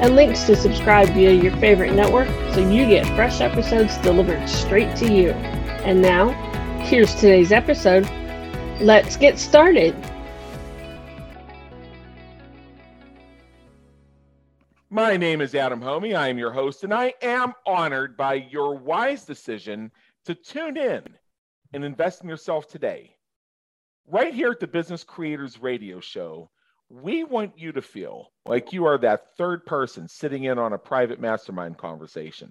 and links to subscribe via your favorite network so you get fresh episodes delivered straight to you. And now, here's today's episode. Let's get started. My name is Adam Hommey. I am your host, and I am honored by your wise decision to tune in and invest in yourself today. Right here at the Business Creators Radio Show, we want you to feel like you are that third person sitting in on a private mastermind conversation,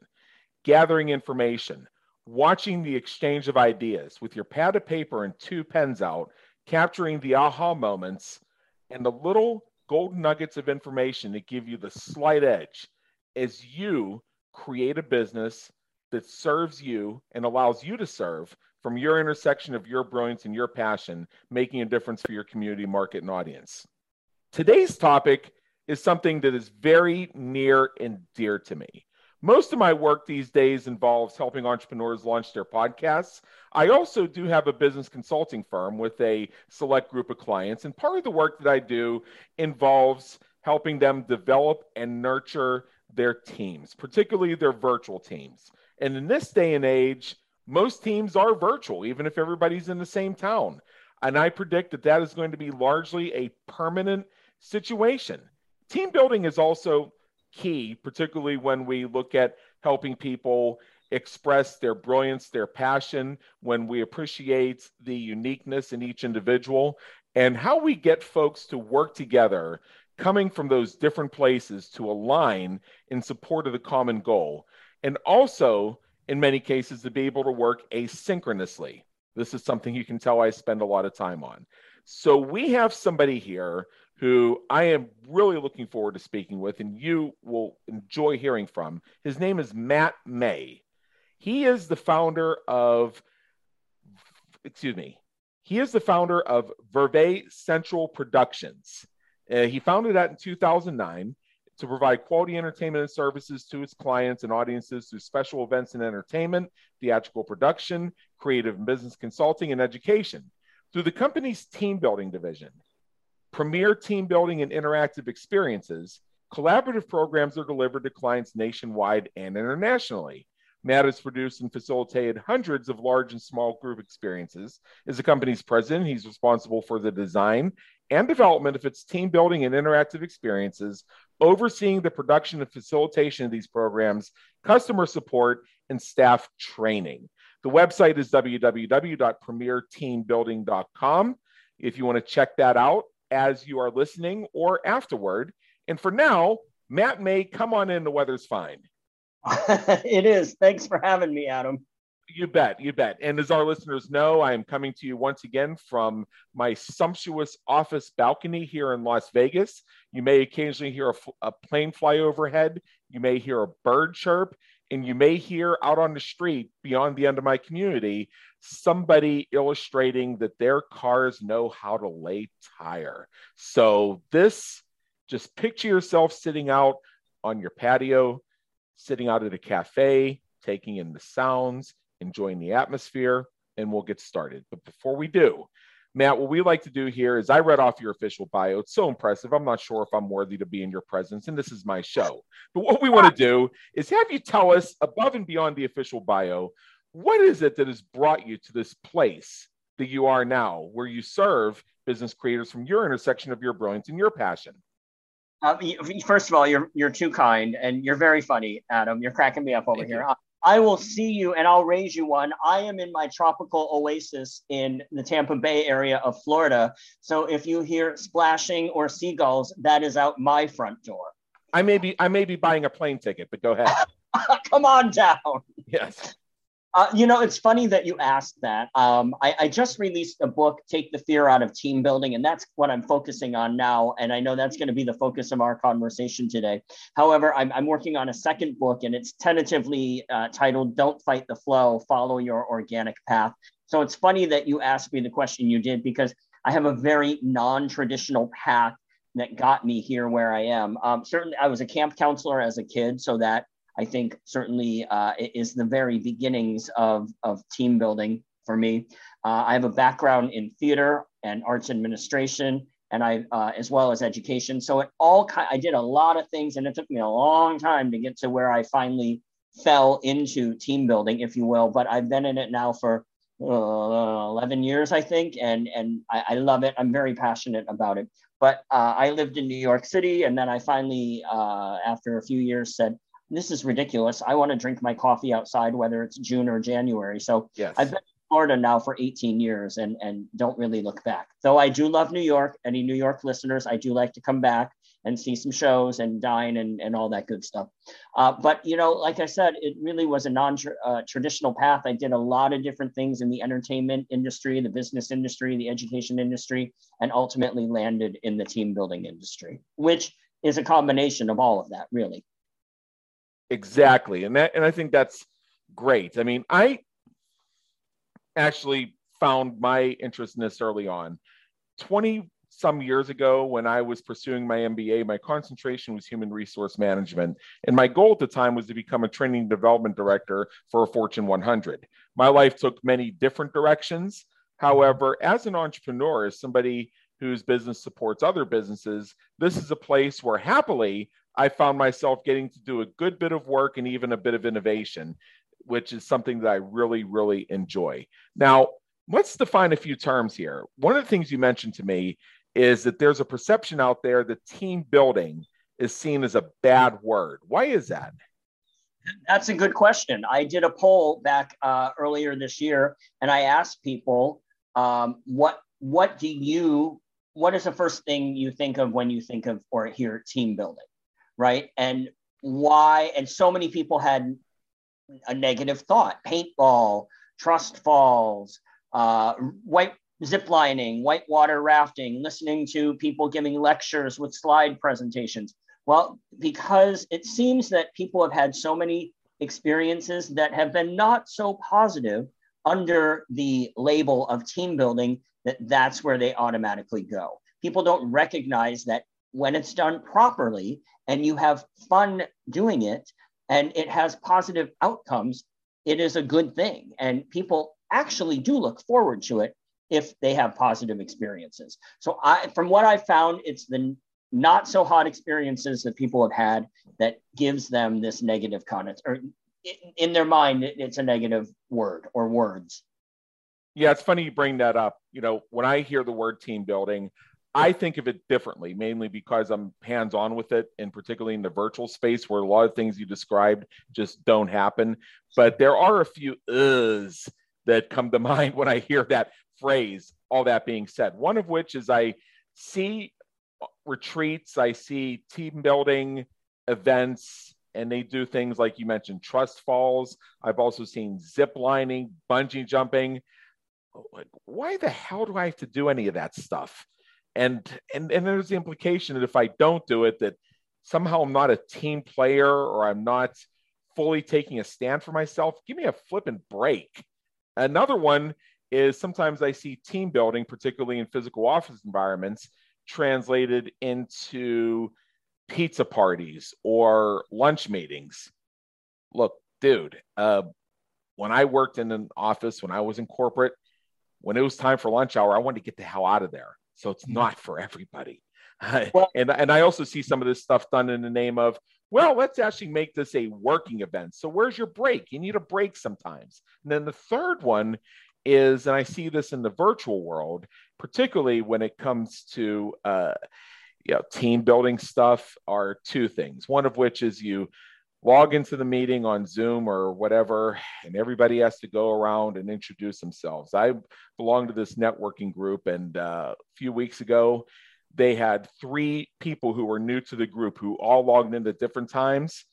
gathering information, watching the exchange of ideas with your pad of paper and two pens out, capturing the aha moments and the little golden nuggets of information that give you the slight edge as you create a business that serves you and allows you to serve from your intersection of your brilliance and your passion, making a difference for your community, market, and audience. Today's topic is something that is very near and dear to me. Most of my work these days involves helping entrepreneurs launch their podcasts. I also do have a business consulting firm with a select group of clients, and part of the work that I do involves helping them develop and nurture their teams, particularly their virtual teams. And in this day and age, most teams are virtual, even if everybody's in the same town. And I predict that that is going to be largely a permanent situation. Team building is also key, particularly when we look at helping people express their brilliance, their passion, when we appreciate the uniqueness in each individual, and how we get folks to work together coming from those different places to align in support of the common goal. And also, in many cases, to be able to work asynchronously. This is something you can tell I spend a lot of time on. So, we have somebody here who I am really looking forward to speaking with, and you will enjoy hearing from. His name is Matt May. He is the founder of, excuse me, he is the founder of Verve Central Productions. Uh, he founded that in 2009 to provide quality entertainment and services to its clients and audiences through special events and entertainment, theatrical production, creative and business consulting, and education. Through the company's team building division, premier team building and interactive experiences, collaborative programs are delivered to clients nationwide and internationally. Matt has produced and facilitated hundreds of large and small group experiences. As the company's president, he's responsible for the design and development of its team building and interactive experiences, overseeing the production and facilitation of these programs, customer support, and staff training. The website is www.premierteambuilding.com. If you want to check that out, as you are listening or afterward. And for now, Matt May, come on in. The weather's fine. it is. Thanks for having me, Adam. You bet, you bet. And as our listeners know, I am coming to you once again from my sumptuous office balcony here in Las Vegas. You may occasionally hear a, a plane fly overhead. You may hear a bird chirp and you may hear out on the street beyond the end of my community somebody illustrating that their cars know how to lay tire. So, this just picture yourself sitting out on your patio, sitting out at a cafe, taking in the sounds, enjoying the atmosphere, and we'll get started. But before we do, Matt, what we like to do here is I read off your official bio. It's so impressive. I'm not sure if I'm worthy to be in your presence, and this is my show. But what we want to do is have you tell us, above and beyond the official bio, what is it that has brought you to this place that you are now, where you serve business creators from your intersection of your brilliance and your passion? Uh, first of all, you're you're too kind, and you're very funny, Adam. You're cracking me up over Thank here. You. I will see you and I'll raise you one. I am in my tropical oasis in the Tampa Bay area of Florida. So if you hear splashing or seagulls, that is out my front door. I may be I may be buying a plane ticket, but go ahead. Come on down. Yes. Uh, you know, it's funny that you asked that. Um, I, I, just released a book, Take the Fear Out of Team Building, and that's what I'm focusing on now. And I know that's going to be the focus of our conversation today. However, I'm, I'm working on a second book, and it's tentatively uh, titled Don't Fight the Flow Follow Your Organic Path. So it's funny that you asked me the question you did because I have a very non traditional path that got me here where I am. Um, certainly, I was a camp counselor as a kid, so that I think certainly uh, is the very beginnings of, of team building for me. Uh, I have a background in theater and arts administration, and I uh, as well as education. So it all I did a lot of things, and it took me a long time to get to where I finally fell into team building, if you will. But I've been in it now for uh, 11 years, I think, and and I, I, love it. I'm very passionate about it. But uh, I lived in New York City, and then I finally, uh, after a few years, said, this is ridiculous. I want to drink my coffee outside, whether it's June or January. So yes. I've been in Florida now for 18 years and, and don't really look back. Though I do love New York, any New York listeners, I do like to come back and see some shows and dine and, and all that good stuff. Uh, but, you know, like I said, it really was a non uh, traditional path. I did a lot of different things in the entertainment industry, the business industry, the education industry, and ultimately landed in the team building industry, which is a combination of all of that, really. Exactly. And that and I think that's great. I mean, I actually found my interest in this early on. 20 some years ago when I was pursuing my MBA, my concentration was human resource management. And my goal at the time was to become a training development director for a Fortune 100. My life took many different directions. However, as an entrepreneur, as somebody whose business supports other businesses, this is a place where happily I found myself getting to do a good bit of work and even a bit of innovation, which is something that I really, really enjoy. Now, let's define a few terms here. One of the things you mentioned to me is that there's a perception out there that team building is seen as a bad word. Why is that? That's a good question. I did a poll back uh, earlier this year, and I asked people, um, "What what do you what is the first thing you think of when you think of or hear team building?" Right? And why? And so many people had a negative thought: paintball, trust falls, uh, white zip lining, whitewater rafting, listening to people giving lectures with slide presentations. Well, because it seems that people have had so many experiences that have been not so positive under the label of team building that that's where they automatically go. People don't recognize that when it's done properly and you have fun doing it and it has positive outcomes, it is a good thing. And people actually do look forward to it if they have positive experiences. So I from what I found, it's the not so hot experiences that people have had that gives them this negative connotation or in their mind it's a negative word or words. Yeah, it's funny you bring that up. You know, when I hear the word team building, I think of it differently, mainly because I'm hands on with it, and particularly in the virtual space where a lot of things you described just don't happen. But there are a few uhs that come to mind when I hear that phrase. All that being said, one of which is I see retreats, I see team building events, and they do things like you mentioned trust falls. I've also seen zip lining, bungee jumping. Like, why the hell do I have to do any of that stuff? And and and there's the implication that if I don't do it, that somehow I'm not a team player or I'm not fully taking a stand for myself. Give me a flipping break. Another one is sometimes I see team building, particularly in physical office environments, translated into pizza parties or lunch meetings. Look, dude, uh, when I worked in an office, when I was in corporate, when it was time for lunch hour, I wanted to get the hell out of there. So it's not for everybody. Well, and, and I also see some of this stuff done in the name of, well, let's actually make this a working event. So where's your break? You need a break sometimes. And then the third one is, and I see this in the virtual world, particularly when it comes to uh, you know, team building stuff, are two things. One of which is you log into the meeting on Zoom or whatever, and everybody has to go around and introduce themselves. I belong to this networking group, and uh, a few weeks ago, they had three people who were new to the group who all logged in at different times.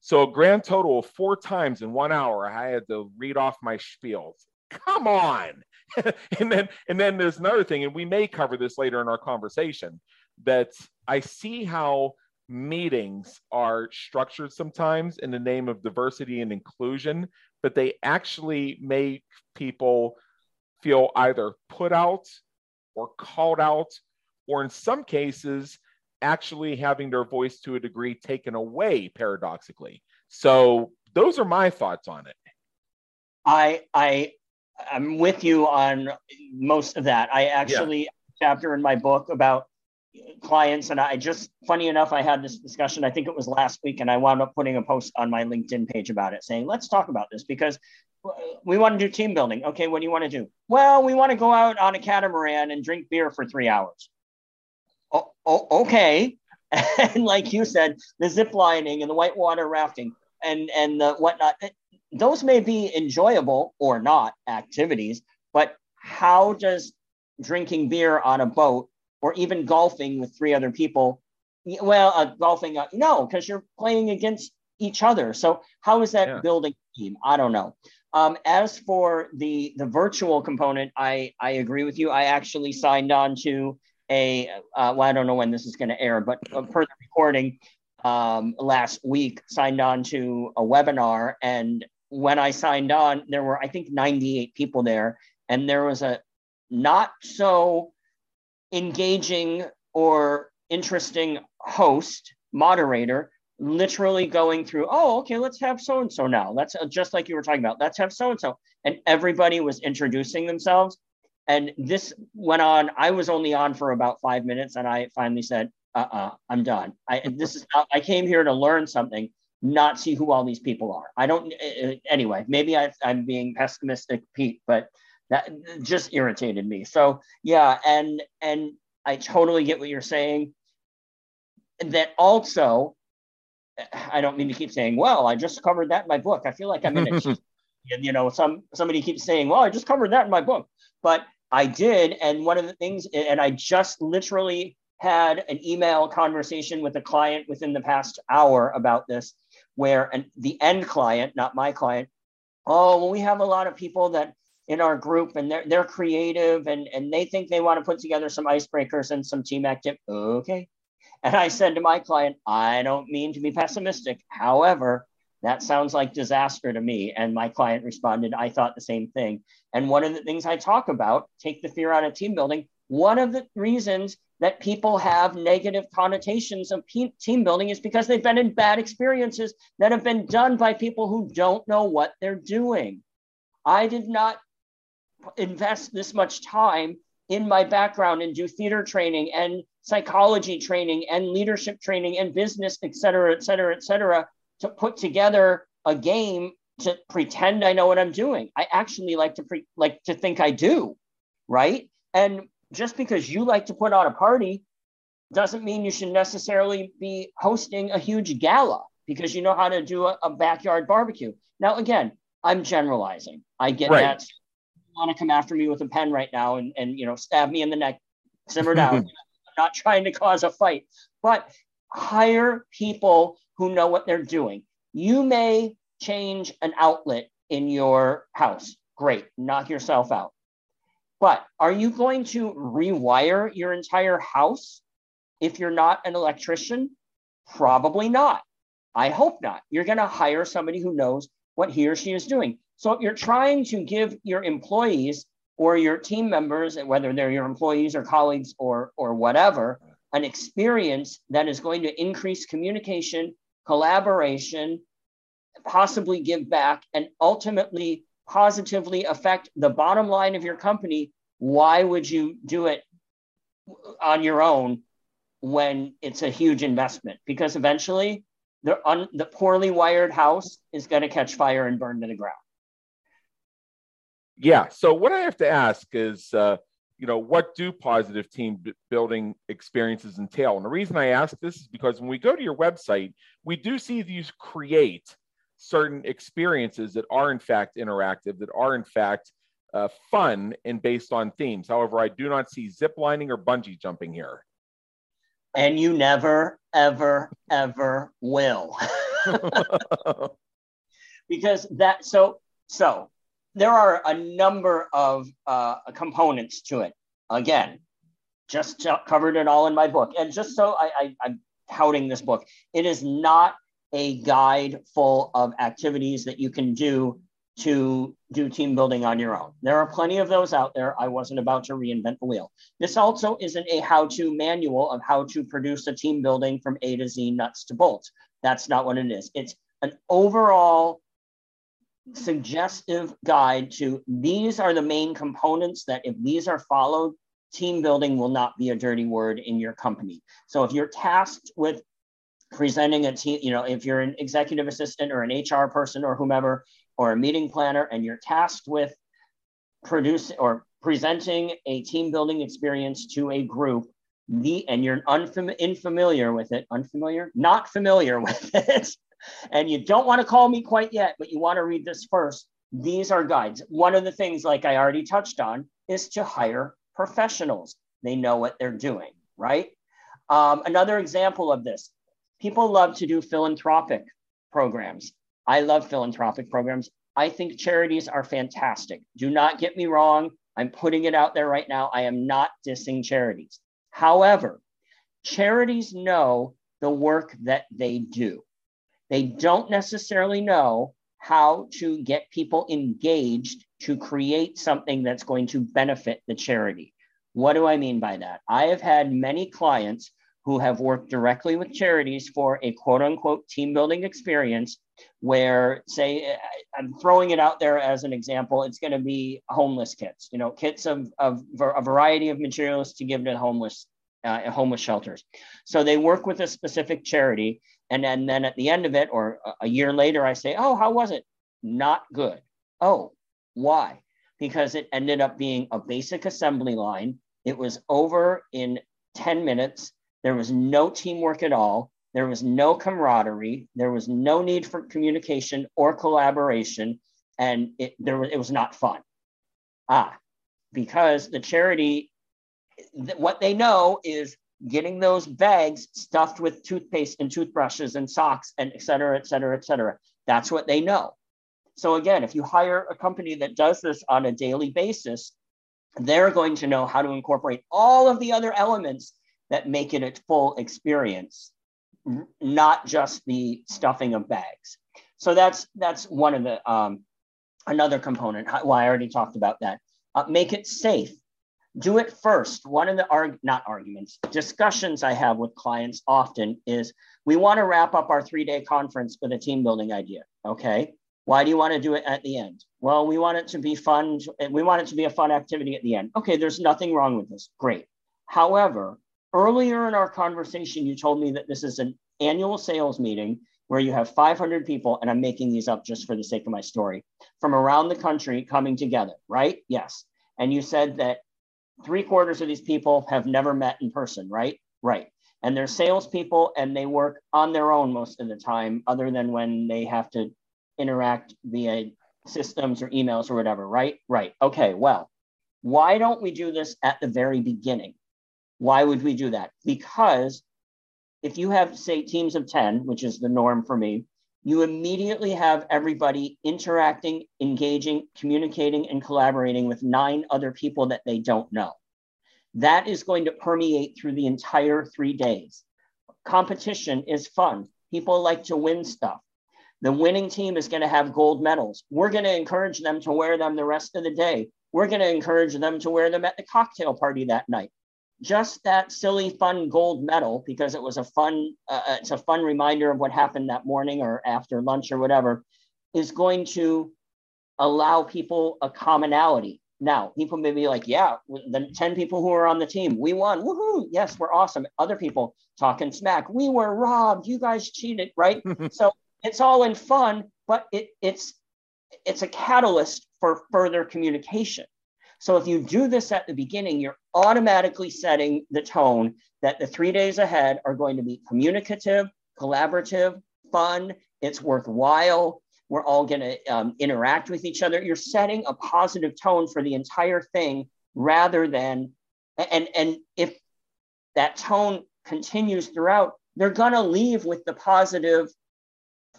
So a grand total of four times in one hour, I had to read off my spiels. Come on. and then and then there's another thing, and we may cover this later in our conversation, that I see how meetings are structured sometimes in the name of diversity and inclusion, but they actually make people feel either put out or called out, or in some cases, actually having their voice to a degree taken away paradoxically. So those are my thoughts on it. I I I'm with you on most of that. I actually yeah. chapter in my book about clients and I just funny enough I had this discussion I think it was last week and I wound up putting a post on my LinkedIn page about it saying let's talk about this because we want to do team building. Okay, what do you want to do? Well, we want to go out on a catamaran and drink beer for 3 hours. Oh, oh okay. and like you said, the zip lining and the whitewater rafting and and the whatnot, eh, those may be enjoyable or not activities, but how does drinking beer on a boat or even golfing with three other people. Well, uh, golfing, uh, no, because you're playing against each other. So how is that yeah. building team? I don't know. Um, as for the the virtual component, I I agree with you. I actually signed on to a uh, well, I don't know when this is going to air, but uh, per the recording um, last week, signed on to a webinar, and when I signed on, there were I think 98 people there, and there was a not so engaging or interesting host, moderator, literally going through, oh, okay, let's have so and so now. Let's uh, just like you were talking about, let's have so and so. And everybody was introducing themselves. And this went on. I was only on for about five minutes, and I finally said, uh uh-uh, uh, i am done. I, this is, I came here to learn something, not see who all these people are. I don't, uh, uh, anyway, maybe I, I'm being pessimistic, Pete, but that just irritated me. So yeah, and and I totally get what you're saying. and That also, I don't mean to keep saying, well, I just covered that in my book. I feel like I'm in a you know, some somebody keeps saying, well, I just covered that in my book. But I did. And one of the things, and I just literally had an email conversation with a client within the past hour about this, where an, the end client, not my client, oh, well, we have a lot of people that in our group and they're they're creative and and they think they want to put together some icebreakers and some team active okay. And i said to my client i don't mean to be pessimistic. However that sounds like disaster to me. And my client responded i thought the same thing. And one of the things i talk about take the fear out of team building one of the reasons that people have negative connotations of team building is because they've been in bad experiences that have been done by people who don't know what they're doing. I did not invest this much time in my background and do theater training and psychology training and leadership training and business, et cetera, et cetera, et cetera, to put together a game to pretend I know what I'm doing. I actually like to pre- like to think I do, right? And just because you like to put on a party doesn't mean you should necessarily be hosting a huge gala because you know how to do a, a backyard barbecue. Now, again, I'm generalizing. I get right. that want to come after me with a pen right now and, and you know stab me in the neck simmer down. I'm not trying to cause a fight but hire people who know what they're doing. You may change an outlet in your house. Great. Knock yourself out. But are you going to rewire your entire house if you're not an electrician? Probably not. I hope not. You're going to hire somebody who knows what he or she is doing so you're trying to give your employees or your team members, whether they're your employees or colleagues or, or whatever, an experience that is going to increase communication, collaboration, possibly give back, and ultimately positively affect the bottom line of your company. Why would you do it on your own when it's a huge investment? Because eventually, the, un, the poorly wired house is going to catch fire and burn to the ground yeah. So what I have to ask is, uh, you know, what do positive team building experiences entail? And the reason I ask this is because when we go to your website, we do see these create certain experiences that are in fact interactive, that are in fact uh, fun and based on themes. However, I do not see zip lining or bungee jumping here. And you never, ever, ever will. because that so so there are a number of uh, components to it. Again, just covered it all in my book, and just so I, I, I'm touting this book, it is not a guide full of activities that you can do to do team building on your own. There are plenty of those out there. I wasn't about to reinvent the wheel. This also isn't a how to manual of how to produce a team building from A to Z, nuts to bolts. That's not what it is. It's an overall suggestive guide to these are the main components that if these are followed, team building will not be a dirty word in your company. So if you're tasked with presenting a team, you know, if you're an executive assistant or an HR person or whomever, or a meeting planner, and you're tasked with producing or presenting a team building experience to a group, the and you're unfam- unfamiliar with it, unfamiliar, not familiar with it, and you don't want to call me quite yet, but you want to read this first. These are guides. One of the things, like I already touched on, is to hire professionals. They know what they're doing, right? Um, another example of this people love to do philanthropic programs. I love philanthropic programs. I think charities are fantastic. Do not get me wrong. I'm putting it out there right now. I am not dissing charities. However, charities know the work that they do. They don't necessarily know how to get people engaged to create something that's going to benefit the charity. What do I mean by that? I have had many clients who have worked directly with charities for a quote unquote team building experience where say i'm throwing it out there as an example it's going to be homeless kits you know kits of, of a variety of materials to give to homeless uh, homeless shelters so they work with a specific charity and then, then at the end of it or a year later i say oh how was it not good oh why because it ended up being a basic assembly line it was over in 10 minutes there was no teamwork at all. There was no camaraderie. There was no need for communication or collaboration. And it, there was, it was not fun. Ah, because the charity, what they know is getting those bags stuffed with toothpaste and toothbrushes and socks and et cetera, et cetera, et cetera. That's what they know. So again, if you hire a company that does this on a daily basis, they're going to know how to incorporate all of the other elements that make it a full experience, not just the stuffing of bags. So that's that's one of the um, another component. Well, I already talked about that. Uh, make it safe. Do it first. One of the arg- not arguments discussions I have with clients often is we want to wrap up our three day conference with a team building idea. Okay. Why do you want to do it at the end? Well, we want it to be fun. We want it to be a fun activity at the end. Okay, there's nothing wrong with this. Great. However, Earlier in our conversation, you told me that this is an annual sales meeting where you have 500 people, and I'm making these up just for the sake of my story, from around the country coming together, right? Yes. And you said that three quarters of these people have never met in person, right? Right. And they're salespeople and they work on their own most of the time, other than when they have to interact via systems or emails or whatever, right? Right. Okay. Well, why don't we do this at the very beginning? Why would we do that? Because if you have, say, teams of 10, which is the norm for me, you immediately have everybody interacting, engaging, communicating, and collaborating with nine other people that they don't know. That is going to permeate through the entire three days. Competition is fun. People like to win stuff. The winning team is going to have gold medals. We're going to encourage them to wear them the rest of the day. We're going to encourage them to wear them at the cocktail party that night just that silly fun gold medal because it was a fun uh, uh, it's a fun reminder of what happened that morning or after lunch or whatever is going to allow people a commonality. Now people may be like yeah the 10 people who are on the team we won woohoo yes we're awesome. Other people talking smack we were robbed you guys cheated right? So it's all in fun but it, it's it's a catalyst for further communication. So if you do this at the beginning, you're automatically setting the tone that the three days ahead are going to be communicative, collaborative, fun, it's worthwhile. We're all going to um, interact with each other. You're setting a positive tone for the entire thing rather than, and, and if that tone continues throughout, they're going to leave with the positive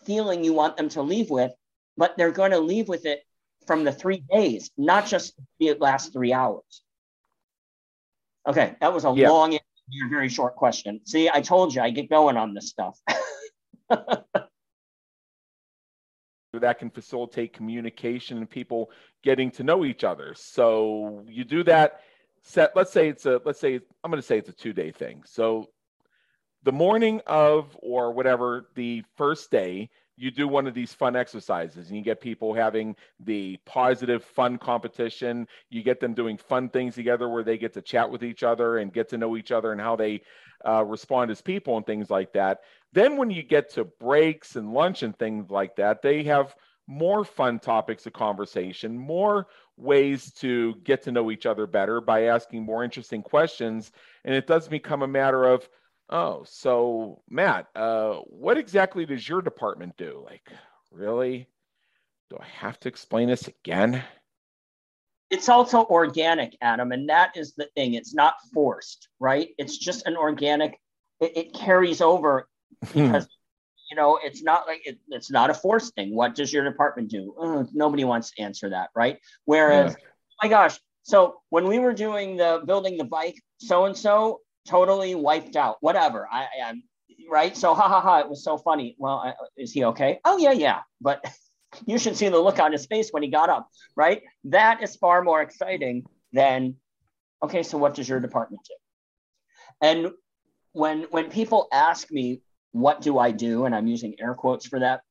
feeling you want them to leave with, but they're going to leave with it from the three days, not just the last three hours. Okay, that was a yeah. long, very short question. See, I told you I get going on this stuff. that can facilitate communication and people getting to know each other. So you do that set let's say it's a let's say I'm going to say it's a 2 day thing. So the morning of or whatever the first day you do one of these fun exercises. And you get people having the positive fun competition. You get them doing fun things together where they get to chat with each other and get to know each other and how they uh, respond as people and things like that. Then when you get to breaks and lunch and things like that they have more fun topics of conversation more ways to get to know each other better by asking more interesting questions. And it does become a matter of Oh, so Matt, uh, what exactly does your department do? Like, really? Do I have to explain this again? It's also organic, Adam, and that is the thing. It's not forced, right? It's just an organic. It, it carries over hmm. because you know it's not like it, it's not a forced thing. What does your department do? Uh, nobody wants to answer that, right? Whereas, yeah. my gosh, so when we were doing the building the bike, so and so totally wiped out. Whatever. I am right. So ha ha ha. It was so funny. Well, I, is he okay? Oh yeah, yeah. But you should see the look on his face when he got up. Right. That is far more exciting than okay. So what does your department do? And when when people ask me what do I do, and I'm using air quotes for that,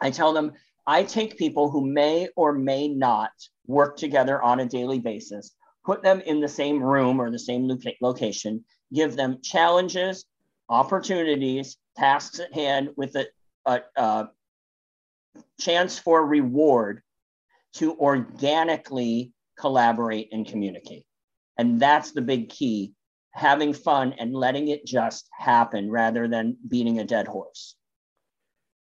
I tell them I take people who may or may not work together on a daily basis, put them in the same room or the same location, give them challenges, opportunities, tasks at hand with a, a, a chance for reward to organically collaborate and communicate. And that's the big key having fun and letting it just happen rather than beating a dead horse.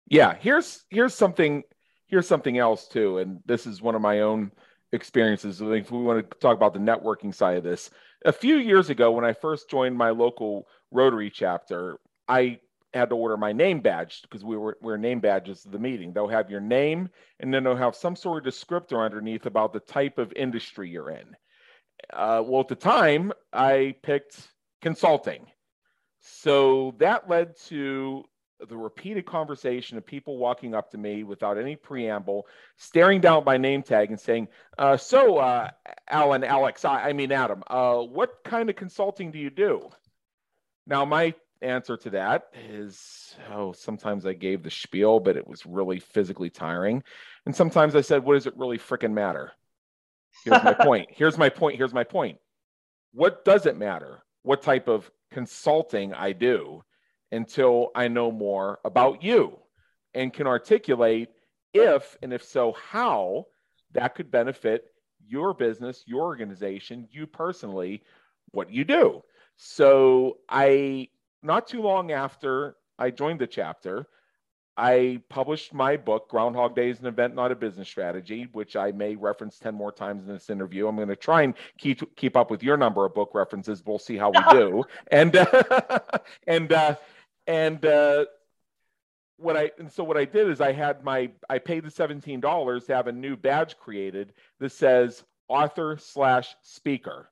Yeah, here's here's something here's something else too and this is one of my own experiences. If we want to talk about the networking side of this, a few years ago when I first joined my local Rotary chapter, I had to order my name badge because we were we're name badges of the meeting. They'll have your name and then they'll have some sort of descriptor underneath about the type of industry you're in. Uh, well, at the time, I picked consulting. So that led to the repeated conversation of people walking up to me without any preamble, staring down my name tag and saying, uh, "So, uh, Alan, Alex, I, I mean Adam, uh, what kind of consulting do you do?" Now, my answer to that is, oh, sometimes I gave the spiel, but it was really physically tiring, and sometimes I said, "What does it really freaking matter?" Here's my point. Here's my point. Here's my point. What does it matter? What type of consulting I do? Until I know more about you and can articulate if and if so, how that could benefit your business, your organization, you personally, what you do. So I, not too long after I joined the chapter, I published my book, Groundhog Day is an Event, Not a Business Strategy, which I may reference 10 more times in this interview. I'm going to try and keep keep up with your number of book references. We'll see how we do. and uh, and uh, and uh, what I and so what I did is I had my I paid the seventeen dollars to have a new badge created that says author slash speaker.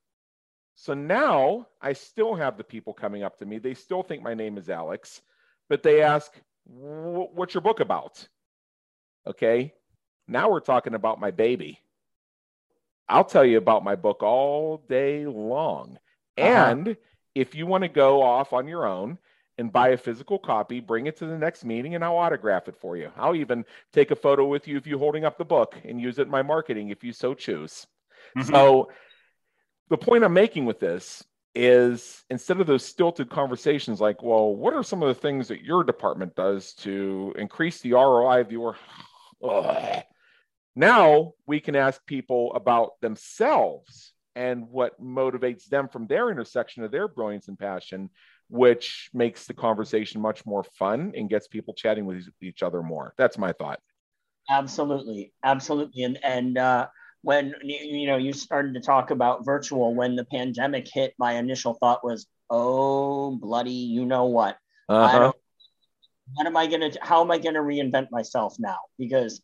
So now I still have the people coming up to me. They still think my name is Alex, but they ask, "What's your book about?" Okay, now we're talking about my baby. I'll tell you about my book all day long. Uh-huh. And if you want to go off on your own and buy a physical copy, bring it to the next meeting, and I'll autograph it for you. I'll even take a photo with you if you're holding up the book and use it in my marketing if you so choose. Mm-hmm. So, the point I'm making with this is instead of those stilted conversations like, well, what are some of the things that your department does to increase the ROI of your. Ugh. Now we can ask people about themselves and what motivates them from their intersection of their brilliance and passion which makes the conversation much more fun and gets people chatting with each other more. That's my thought. Absolutely, absolutely, and and uh, when you know you started to talk about virtual when the pandemic hit, my initial thought was, oh bloody, you know what? Uh-huh. what am I going to, how am I going to reinvent myself now? Because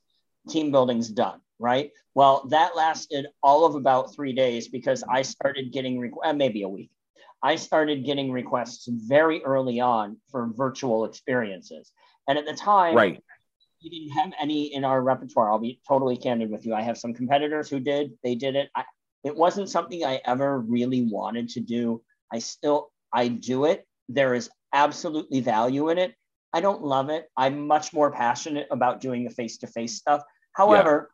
team building's done, right? Well, that lasted all of about three days because I started getting, uh, maybe a week. I started getting requests very early on for virtual experiences. And at the time, right. we didn't have any in our repertoire. I'll be totally candid with you. I have some competitors who did, they did it. I, it wasn't something I ever really wanted to do. I still, I do it. There is absolutely value in it. I don't love it. I'm much more passionate about doing the face to face stuff. However,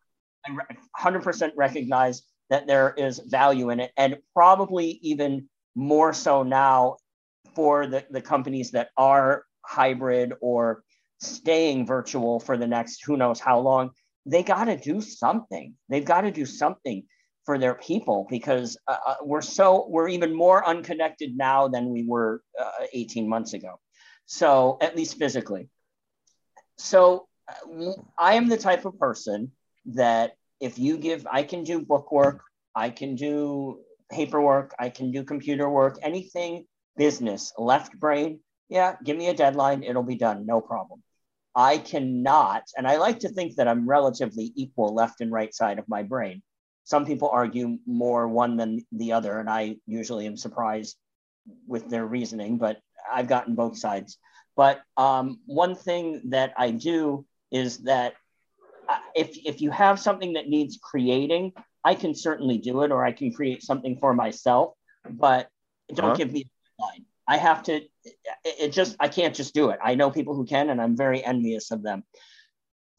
yeah. I 100% recognize that there is value in it, and probably even more so now for the, the companies that are hybrid or staying virtual for the next who knows how long. They got to do something. They've got to do something for their people because uh, uh, we're so we're even more unconnected now than we were uh, 18 months ago so at least physically so uh, i am the type of person that if you give i can do book work i can do paperwork i can do computer work anything business left brain yeah give me a deadline it'll be done no problem i cannot and i like to think that i'm relatively equal left and right side of my brain some people argue more one than the other, and I usually am surprised with their reasoning, but I've gotten both sides. But um, one thing that I do is that uh, if, if you have something that needs creating, I can certainly do it, or I can create something for myself, but don't uh-huh. give me a deadline. I have to, it, it just, I can't just do it. I know people who can, and I'm very envious of them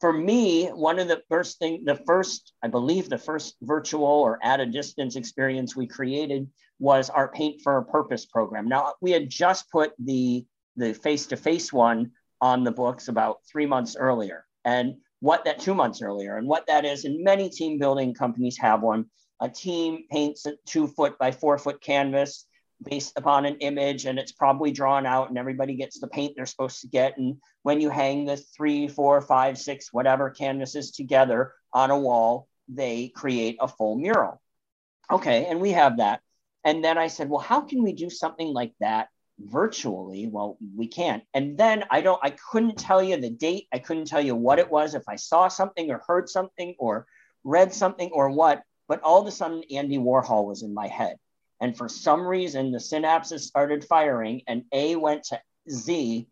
for me, one of the first thing, the first, I believe the first virtual or at a distance experience we created was our Paint for a Purpose program. Now we had just put the the face-to-face one on the books about three months earlier. And what that two months earlier, and what that is, and many team building companies have one. A team paints a two foot by four foot canvas based upon an image and it's probably drawn out and everybody gets the paint they're supposed to get. And when you hang the three four five six whatever canvases together on a wall they create a full mural. Okay and we have that. And then i said well how can we do something like that virtually well we can't and then i don't i couldn't tell you the date i couldn't tell you what it was if i saw something or heard something or read something or what but all of a sudden andy warhol was in my head and for some reason, the synapses started firing, and A went to Z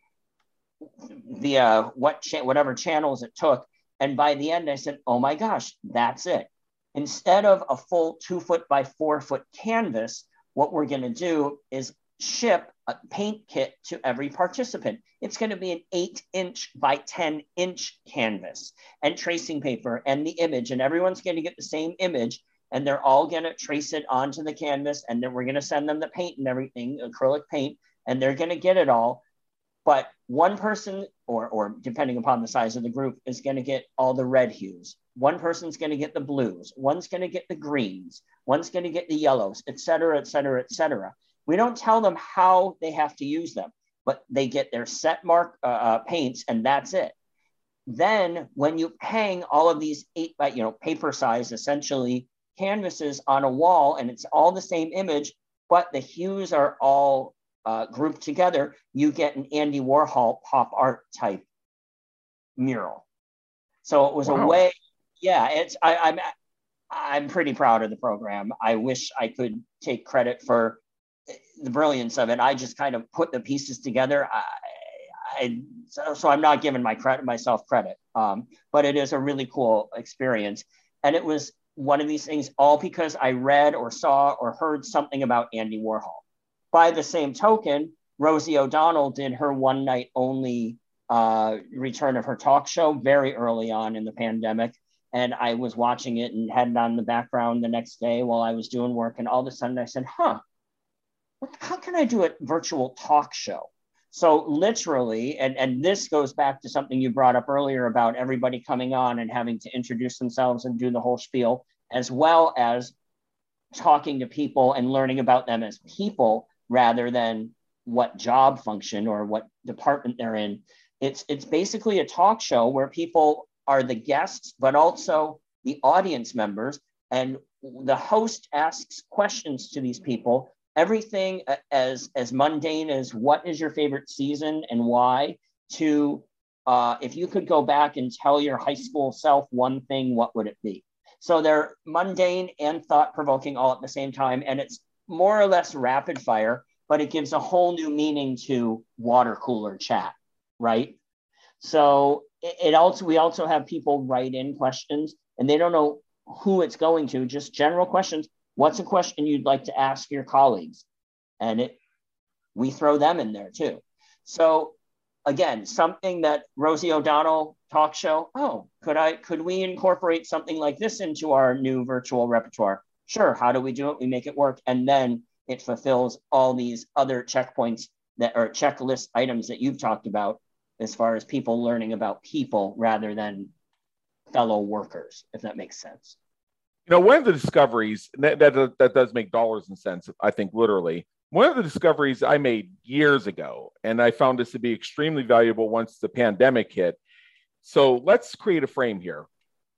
via what cha- whatever channels it took. And by the end, I said, "Oh my gosh, that's it." Instead of a full two foot by four foot canvas, what we're going to do is ship a paint kit to every participant. It's going to be an eight inch by 10 inch canvas and tracing paper and the image, and everyone's going to get the same image and they're all going to trace it onto the canvas and then we're going to send them the paint and everything acrylic paint and they're going to get it all. But one person or or depending upon the size of the group is going to get all the red hues. One person's going to get the blues. One's going to get the greens. One's going to get the yellows et cetera et cetera et cetera we don't tell them how they have to use them but they get their set mark uh, uh, paints and that's it then when you hang all of these eight by you know paper size essentially canvases on a wall and it's all the same image, but the hues are all uh, grouped together, you get an Andy Warhol pop art type mural. So it was wow. a way, yeah, it's, I, I'm, I'm pretty proud of the program. I wish I could take credit for the brilliance of it. I just kind of put the pieces together. I, I, so, so, I'm not giving my credit myself credit, um, but it is a really cool experience. And it was one of these things all because I read or saw or heard something about Andy Warhol. By the same token, Rosie O'Donnell did her one night only uh, return of her talk show very early on in the pandemic. And I was watching it and had it on the background the next day while I was doing work. And all of a sudden I said, huh, what, how can I do a virtual talk show? So literally, and, and this goes back to something you brought up earlier about everybody coming on and having to introduce themselves and do the whole spiel, as well as talking to people and learning about them as people rather than what job function or what department they're in. It's it's basically a talk show where people are the guests, but also the audience members. And the host asks questions to these people everything as as mundane as what is your favorite season and why to uh, if you could go back and tell your high school self one thing, what would it be? So they're mundane and thought provoking all at the same time. And it's more or less rapid fire, but it gives a whole new meaning to water cooler chat, right? So it also, we also have people write in questions and they don't know who it's going to, just general questions. What's a question you'd like to ask your colleagues? And it, we throw them in there too. So again, something that Rosie O'Donnell talk show. Oh, could I could we incorporate something like this into our new virtual repertoire? Sure. How do we do it? We make it work, and then it fulfills all these other checkpoints that are checklist items that you've talked about as far as people learning about people rather than fellow workers, if that makes sense. You know, one of the discoveries that, that, that does make dollars and cents, I think, literally, one of the discoveries I made years ago, and I found this to be extremely valuable once the pandemic hit. So let's create a frame here.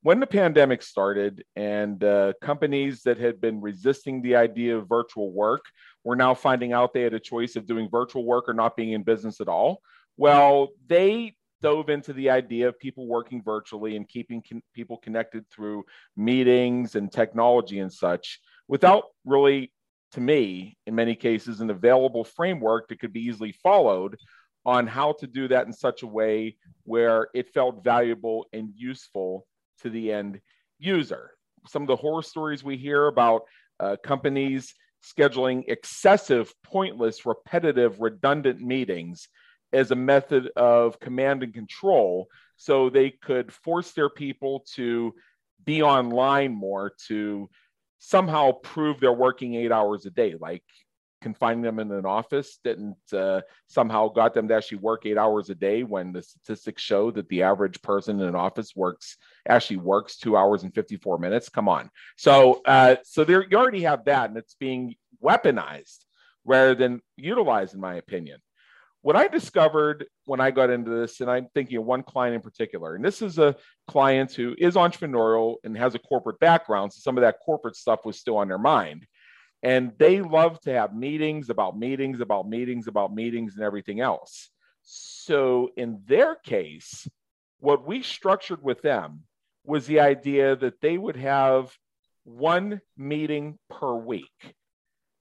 When the pandemic started, and uh, companies that had been resisting the idea of virtual work were now finding out they had a choice of doing virtual work or not being in business at all. Well, they dove into the idea of people working virtually and keeping con- people connected through meetings and technology and such without really to me, in many cases, an available framework that could be easily followed on how to do that in such a way where it felt valuable and useful to the end user. Some of the horror stories we hear about uh, companies scheduling excessive, pointless, repetitive, redundant meetings as a method of command and control so they could force their people to be online more to somehow prove they're working eight hours a day, like confining them in an office didn't uh, somehow got them to actually work eight hours a day when the statistics show that the average person in an office works actually works two hours and 54 minutes? Come on. So uh, so there you already have that and it's being weaponized rather than utilized in my opinion what I discovered when I got into this, and I'm thinking of one client in particular, and this is a client who is entrepreneurial and has a corporate background. So some of that corporate stuff was still on their mind. And they love to have meetings about meetings, about meetings, about meetings, and everything else. So in their case, what we structured with them was the idea that they would have one meeting per week.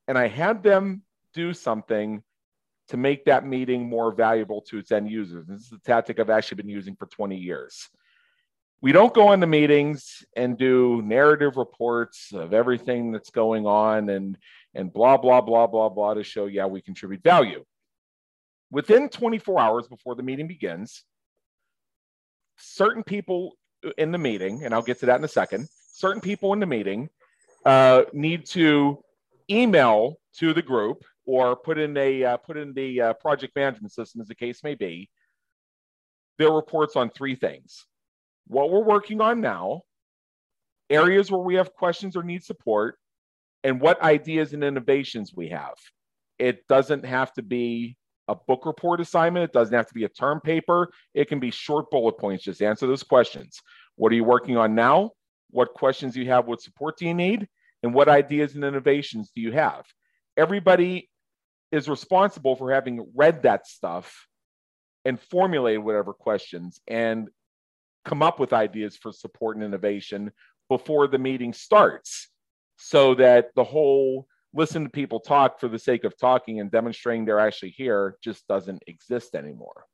And I had them do something to make that meeting more valuable to its end users. This is a tactic I've actually been using for 20 years. We don't go into meetings and do narrative reports of everything that's going on and, and blah, blah, blah, blah, blah to show, yeah, we contribute value. Within 24 hours before the meeting begins, certain people in the meeting, and I'll get to that in a second, certain people in the meeting uh, need to email to the group or put in a uh, put in the uh, project management system, as the case may be, their reports on three things: what we're working on now, areas where we have questions or need support, and what ideas and innovations we have. It doesn't have to be a book report assignment. It doesn't have to be a term paper. It can be short bullet points. Just answer those questions. What are you working on now? What questions do you have? What support do you need? And what ideas and innovations do you have? Everybody is responsible for having read that stuff and formulated whatever questions and come up with ideas for support and innovation before the meeting starts so that the whole listen to people talk for the sake of talking and demonstrating they're actually here just doesn't exist anymore.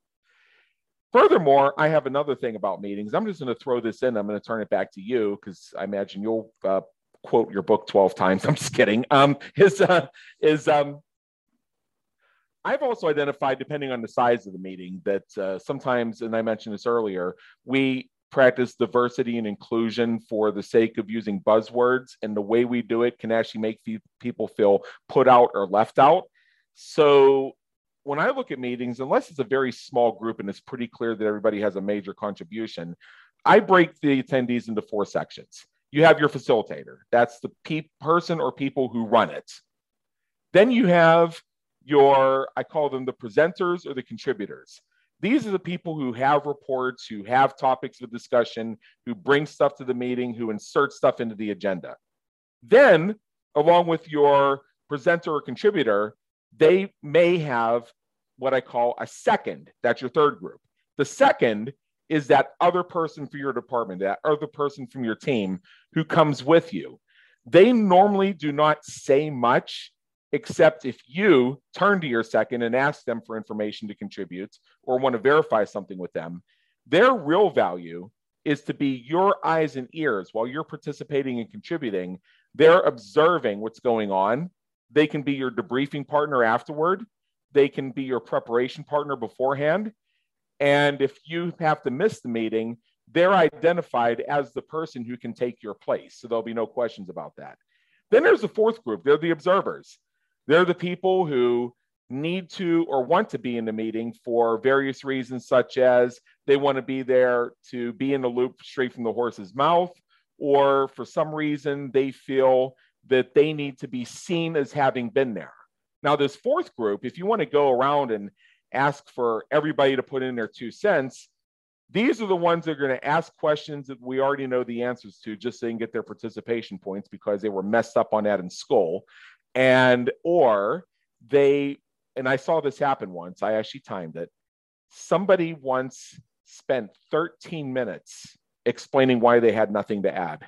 Furthermore, I have another thing about meetings. I'm just going to throw this in. I'm going to turn it back to you because I imagine you'll uh, quote your book 12 times. I'm just kidding. Um, is uh, is um, I've also identified, depending on the size of the meeting, that uh, sometimes, and I mentioned this earlier, we practice diversity and inclusion for the sake of using buzzwords, and the way we do it can actually make people feel put out or left out. So when I look at meetings, unless it's a very small group and it's pretty clear that everybody has a major contribution, I break the attendees into four sections. You have your facilitator, that's the pe- person or people who run it. Then you have your, I call them the presenters or the contributors. These are the people who have reports, who have topics of discussion, who bring stuff to the meeting, who insert stuff into the agenda. Then, along with your presenter or contributor, they may have what I call a second. That's your third group. The second is that other person for your department, that other person from your team who comes with you. They normally do not say much, except if you turn to your second and ask them for information to contribute or want to verify something with them. Their real value is to be your eyes and ears while you're participating and contributing. They're observing what's going on. They can be your debriefing partner afterward. They can be your preparation partner beforehand. And if you have to miss the meeting, they're identified as the person who can take your place. So there'll be no questions about that. Then there's the fourth group they're the observers. They're the people who need to or want to be in the meeting for various reasons, such as they want to be there to be in the loop straight from the horse's mouth, or for some reason they feel that they need to be seen as having been there. Now, this fourth group, if you want to go around and ask for everybody to put in their two cents, these are the ones that are going to ask questions that we already know the answers to just so they can get their participation points because they were messed up on that in school. And, or they, and I saw this happen once, I actually timed it. Somebody once spent 13 minutes explaining why they had nothing to add.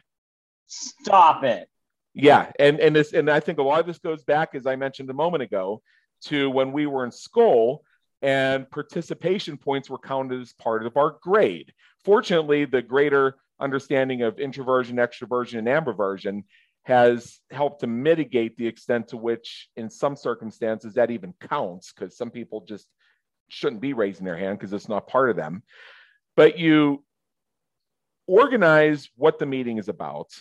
Stop it. Yeah, and and this and I think a lot of this goes back, as I mentioned a moment ago, to when we were in school and participation points were counted as part of our grade. Fortunately, the greater understanding of introversion, extroversion, and ambiversion has helped to mitigate the extent to which, in some circumstances, that even counts because some people just shouldn't be raising their hand because it's not part of them. But you organize what the meeting is about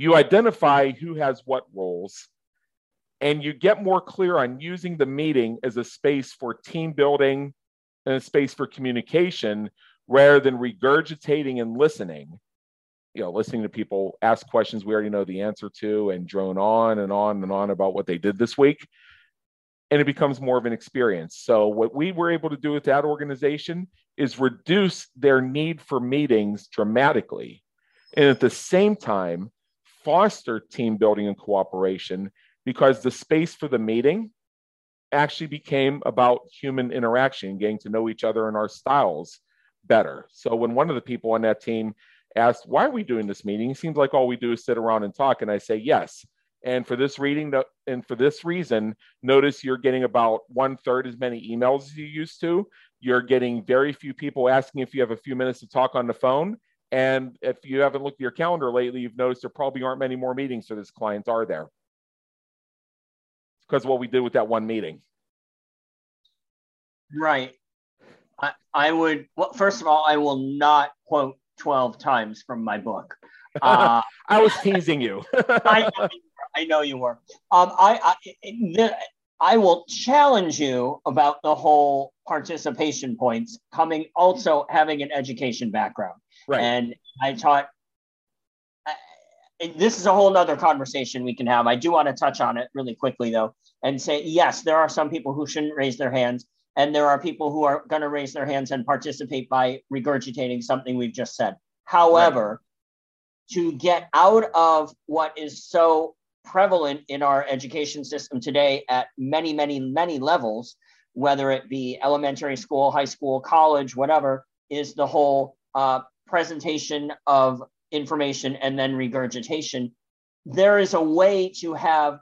you identify who has what roles, and you get more clear on using the meeting as a space for team building and a space for communication rather than regurgitating and listening. You know, listening to people ask questions we already know the answer to and drone on and on and on about what they did this week. And it becomes more of an experience. So, what we were able to do with that organization is reduce their need for meetings dramatically. And at the same time, foster team building and cooperation because the space for the meeting actually became about human interaction, getting to know each other and our styles better. So when one of the people on that team asked, Why are we doing this meeting? It seems like all we do is sit around and talk. And I say, Yes. And for this reading, and for this reason, notice you're getting about one third as many emails as you used to. You're getting very few people asking if you have a few minutes to talk on the phone. And if you haven't looked at your calendar lately, you've noticed there probably aren't many more meetings for this client, are there? Because what we did with that one meeting. Right. I, I would, well, first of all, I will not quote 12 times from my book. Uh, I was teasing you. I, I, know you were. Um, I, I, the, I will challenge you about the whole participation points coming also having an education background. Right. And I taught, uh, this is a whole nother conversation we can have. I do want to touch on it really quickly though, and say, yes, there are some people who shouldn't raise their hands. And there are people who are going to raise their hands and participate by regurgitating something we've just said. However, right. to get out of what is so prevalent in our education system today at many, many, many levels, whether it be elementary school, high school, college, whatever, is the whole uh, presentation of information and then regurgitation, there is a way to have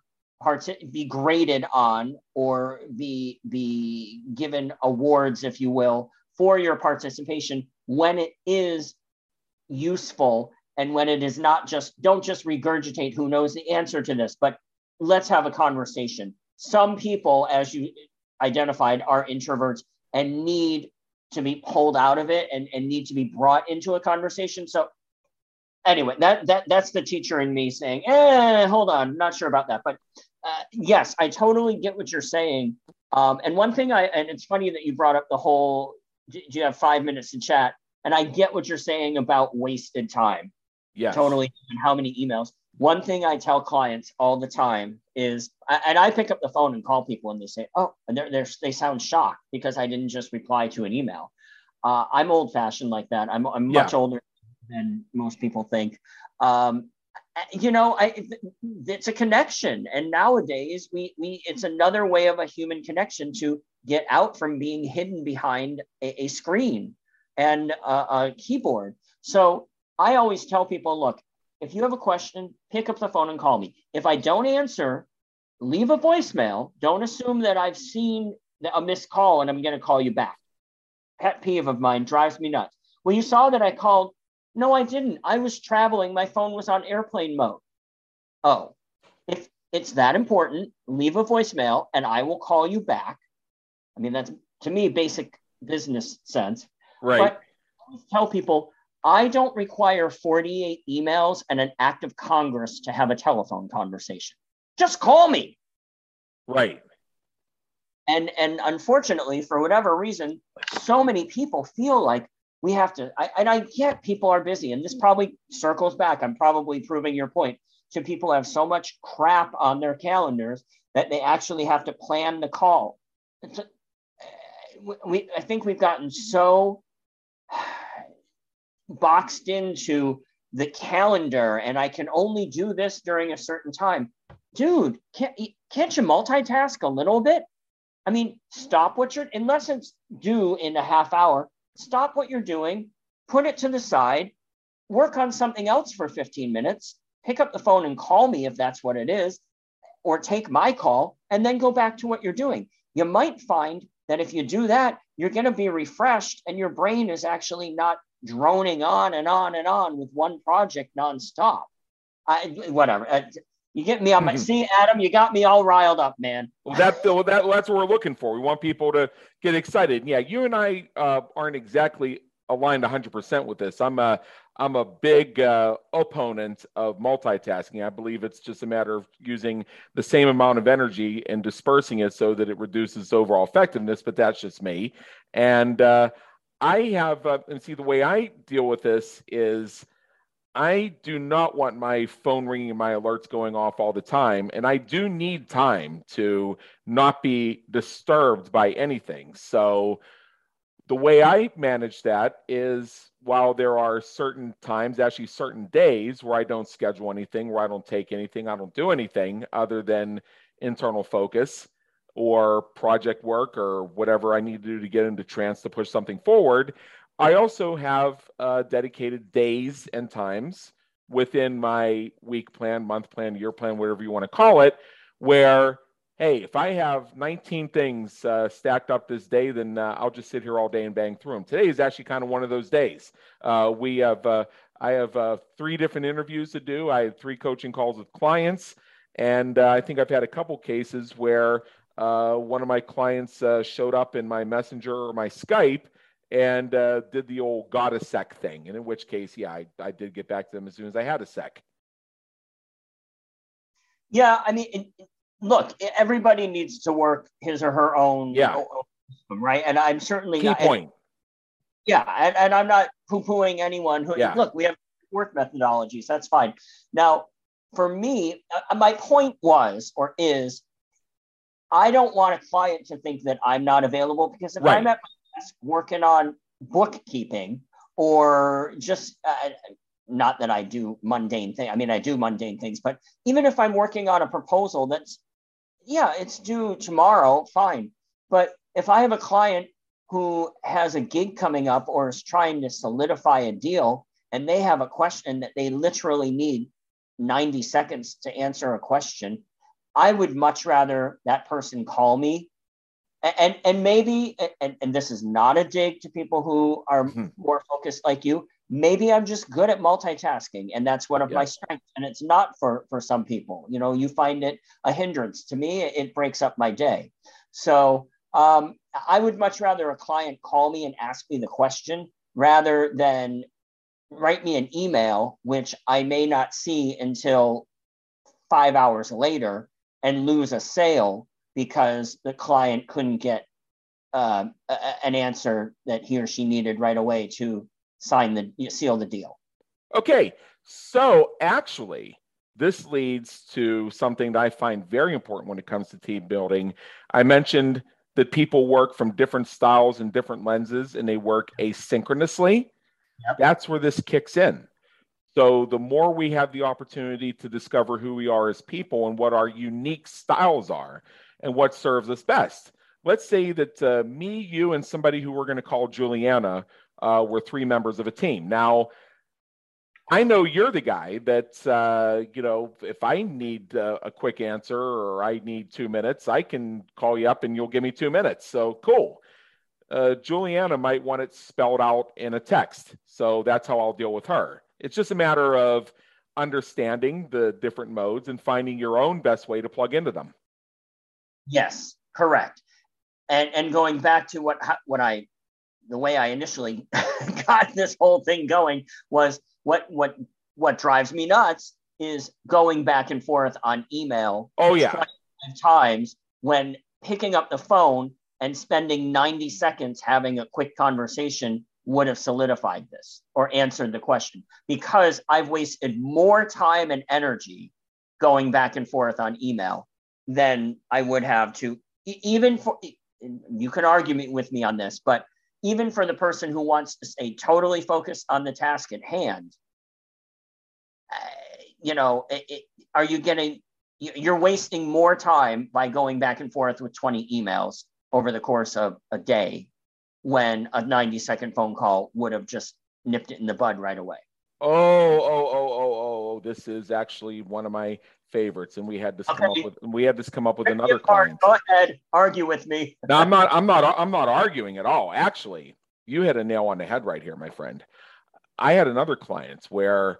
be graded on or be be given awards, if you will, for your participation when it is useful and when it is not just don't just regurgitate who knows the answer to this, but let's have a conversation. Some people, as you identified, are introverts and need to be pulled out of it and, and need to be brought into a conversation. So anyway, that that that's the teacher in me saying, eh, hold on, not sure about that. But yes, I totally get what you're saying. Um, and one thing I and it's funny that you brought up the whole do you have five minutes to chat? And I get what you're saying about wasted time. Yeah. Totally. And how many emails? One thing I tell clients all the time is, and I pick up the phone and call people and they say, oh, and they're, they're, they sound shocked because I didn't just reply to an email. Uh, I'm old fashioned like that. I'm, I'm much yeah. older than most people think. Um, Uh, you know, I, it's a connection. And nowadays we, we, it's another way of a human connection to get out from being hidden behind a, a screen and a, a keyboard. So I always tell people, look, if you have a question, pick up the phone and call me. If I don't answer, leave a voicemail. Don't assume that I've seen a missed call and I'm going to call you back. Pet peeve of mine drives me nuts. Well, you saw that I called. No, I didn't. I was traveling. My phone was on airplane mode. Oh, if it's that important, leave a voicemail and I will call you back. I mean, that's to me basic business sense. Right. But tell people I don't require 48 emails and an act of Congress to have a telephone conversation. Just call me. Right. And and unfortunately, for whatever reason, so many people feel like we have to. I, and I get people are busy, and this probably circles back. I'm probably proving your point. To people have so much crap on their calendars that they actually have to plan the call. A, we, I think we've gotten so boxed into the calendar and I can only do this during a certain time. Dude, can't, can't you multitask a little bit? I mean, stop what you're, unless it's due in a half hour, stop what you're doing, put it to the side, work on something else for 15 minutes, pick up the phone and call me if that's what it is, or take my call, and then go back to what you're doing. You might find that if you do that, you're going to be refreshed and your brain is actually not droning on and on and on with one project nonstop. I, whatever. Uh, You get me on my see, Adam. You got me all riled up, man. Well, that, well, that that's what we're looking for. We want people to get excited. Yeah, you and I uh, aren't exactly aligned 100% with this. I'm a I'm a big uh, opponent of multitasking. I believe it's just a matter of using the same amount of energy and dispersing it so that it reduces overall effectiveness. But that's just me. And uh, I have, uh, and see, the way I deal with this is I do not want my phone ringing and my alerts going off all the time. And I do need time to not be disturbed by anything. So the way I manage that is while there are certain times, actually certain days where I don't schedule anything, where I don't take anything, I don't do anything other than internal focus or project work or whatever I need to do to get into trance to push something forward. I also have uh, dedicated days and times within my week plan, month plan, year plan, whatever you want to call it, where, hey, if I have 19 things uh, stacked up this day, then uh, I'll just sit here all day and bang through them. Today is actually kind of one of those days. Uh, we have, uh, I have uh, three different interviews to do. I have three coaching calls with clients. And I think I've had a couple cases where one of my clients showed up in my messenger or my Skype and uh, did the old got a sec thing. And in which case, yeah, I, I did get back to them as soon as I had a sec. Yeah, I mean, it, look, everybody needs to work his or her own, yeah, right. And I'm certainly key not, point. And, yeah, and, and I'm not poo-pooing anyone who. Yeah. Look, we have work methodologies. That's fine. Now, for me, uh, my point was or is I don't want a client to think that I'm not available because if right. I'm at my working on bookkeeping or just uh, not that I do mundane things. I mean, I do mundane things, but even if I'm working on a proposal that's, yeah, it's due tomorrow, fine. But if I have a client who has a gig coming up or is trying to solidify a deal and they have a question that they literally need 90 seconds to answer a question, I would much rather that person call me. And, and maybe, and, and this is not a dig to people who are mm-hmm. more focused like you. Maybe I'm just good at multitasking, and that's one of yeah. my strengths. And it's not for for some people. You know, you find it a hindrance. To me, it breaks up my day. So um, I would much rather a client call me and ask me the question rather than write me an email, which I may not see until five hours later and lose a sale because the client couldn't get uh, a, an answer that he or she needed right away to sign the seal the deal. Okay, so actually, this leads to something that I find very important when it comes to team building. I mentioned that people work from different styles and different lenses, and they work asynchronously. Yep. That's where this kicks in. So the more we have the opportunity to discover who we are as people and what our unique styles are and what serves us best. let's say that uh, me, you, and somebody who we're going to call Juliana uh, were three members of a team. Now, I know you're the guy that, uh, you know, if I need uh, a quick answer or I need two minutes, I can call you up and you'll give me two minutes. So cool. Uh, Juliana might want it spelled out in a text. So that's how I'll deal with her. It's just a matter of understanding the different modes and finding your own best way to plug into them. Yes, correct. And, and going back to what, what I, the way I initially got this whole thing going was what what what drives me nuts is going back and forth on email. Oh yeah. Times when picking up the phone and spending 90 seconds having a quick conversation would have solidified this or answered the question because I've wasted more time and energy going back and forth on email than I would have to even for you can argue with me on this but even for the person who wants to stay totally focused on the task at hand, uh, you know, it, it, are you getting, you're wasting more time by going back and forth with 20 emails over the course of a day when a 90 second phone call would have just nipped it in the bud right away. Oh, oh, oh, oh, oh! This is actually one of my favorites, and we had this okay. come up with we had this come up with another client. Go ahead, argue with me. no, I'm not. I'm not. I'm not arguing at all. Actually, you hit a nail on the head right here, my friend. I had another client where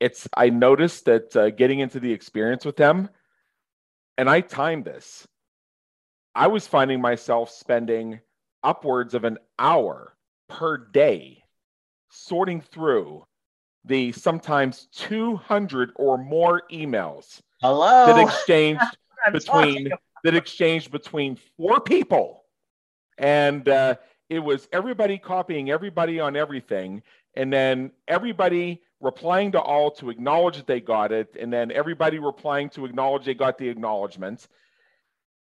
it's. I noticed that uh, getting into the experience with them, and I timed this. I was finding myself spending upwards of an hour per day sorting through the sometimes 200 or more emails Hello? that exchanged between that exchanged between four people. And uh, it was everybody copying everybody on everything and then everybody replying to all to acknowledge that they got it and then everybody replying to acknowledge they got the acknowledgement.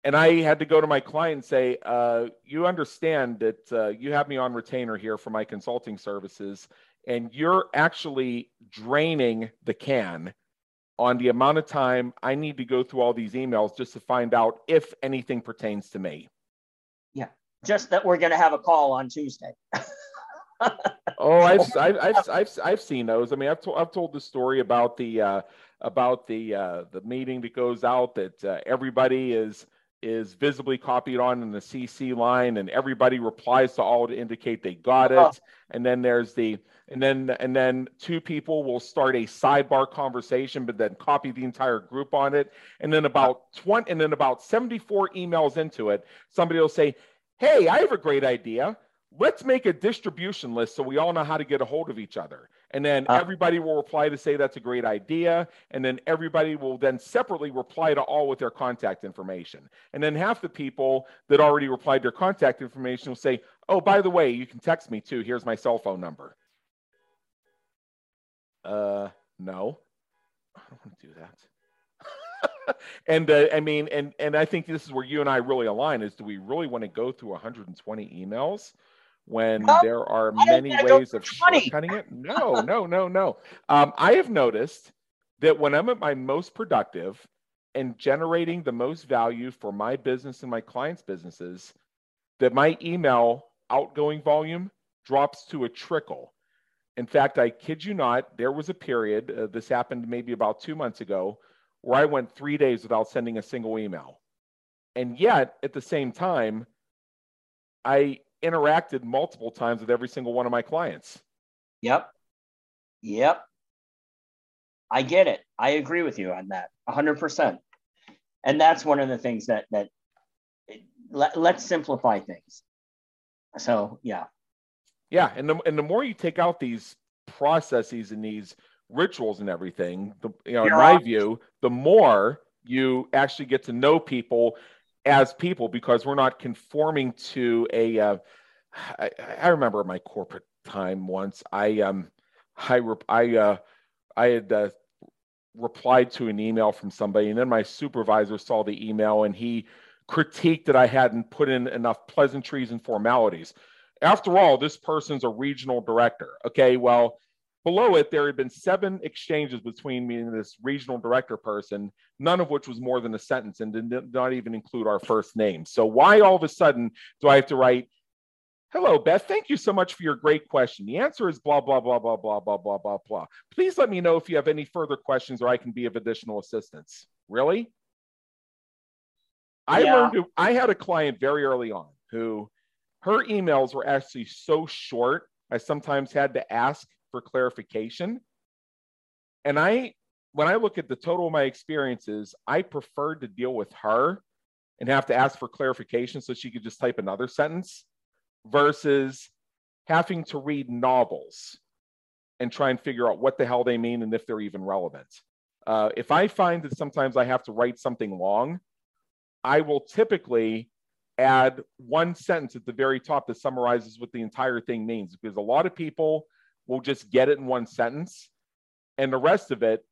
And i had to go to my client and say uh, you understand that uh, you have me on retainer here for my consulting services and you're actually draining the can on the amount of time I need to go through all these emails just to find out if anything pertains to me. Yeah, just that we're going to have a call on Tuesday. oh, I've, I've, I've, I've, I've seen those. I mean, I've, to, I've told the story about the uh, about the uh, the meeting that goes out that uh, everybody is is visibly copied on in the CC line, and everybody replies to all to indicate they got uh-huh. it. And then there's the and then and then two people will start a sidebar conversation, but then copy the entire group on it. And then about 20 and then about 74 emails into it, somebody will say, Hey, I have a great idea. Let's make a distribution list so we all know how to get a hold of each other. And then uh, everybody will reply to say that's a great idea. And then everybody will then separately reply to all with their contact information. And then half the people that already replied their contact information will say, Oh, by the way, you can text me too. Here's my cell phone number. Uh, no, I don't want to do that. and uh, I mean, and and I think this is where you and I really align: is do we really want to go through 120 emails? when no, there are many ways of shortcutting it. No, no, no, no. Um, I have noticed that when I'm at my most productive and generating the most value for my business and my clients' businesses, that my email outgoing volume drops to a trickle. In fact, I kid you not, there was a period, uh, this happened maybe about two months ago, where I went three days without sending a single email. And yet, at the same time, I interacted multiple times with every single one of my clients. Yep. Yep. I get it. I agree with you on that 100%. And that's one of the things that that let, let's simplify things. So, yeah. Yeah, and the and the more you take out these processes and these rituals and everything, the, you know, in my view, the more you actually get to know people as people because we're not conforming to a. Uh, I, I remember my corporate time once. I um, I I uh, I had uh, replied to an email from somebody, and then my supervisor saw the email and he critiqued that I hadn't put in enough pleasantries and formalities. After all, this person's a regional director. Okay, well, Below it, there had been seven exchanges between me and this regional director person, none of which was more than a sentence and did not even include our first name. So, why all of a sudden do I have to write, Hello, Beth. Thank you so much for your great question. The answer is blah, blah, blah, blah, blah, blah, blah, blah, blah. Please let me know if you have any further questions or I can be of additional assistance. Really? I yeah. learned I had a client very early on who her emails were actually so short, I sometimes had to ask for clarification. And I, when I look at the total of my experiences, I preferred to deal with her and have to ask for clarification so she could just type another sentence versus having to read novels and try and figure out what the hell they mean and if they're even relevant. Uh, if I find that sometimes I have to write something long, I will typically add one sentence at the very top that summarizes what the entire thing means because a lot of people will just get it in one sentence. And the rest of it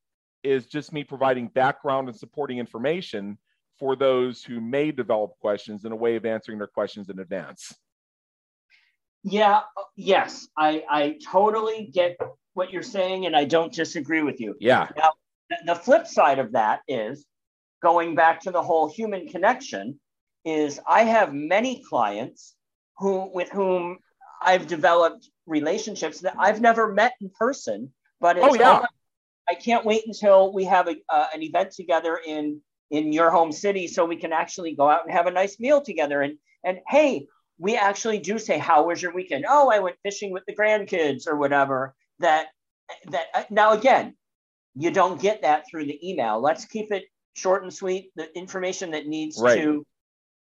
is just me providing background and supporting information for those who may develop questions in a way of answering their questions in advance. Yeah, yes, I, I totally get what you're saying, and I don't disagree with you. Yeah. Now, the flip side of that is going back to the whole human connection. Is I have many clients who with whom I've developed relationships that I've never met in person, but oh yeah. I can't wait until we have a, uh, an event together in in your home city so we can actually go out and have a nice meal together and and hey we actually do say, "How was your weekend?" Oh, I went fishing with the grandkids or whatever. That that uh, now again, you don't get that through the email. Let's keep it short and sweet. The information that needs right. to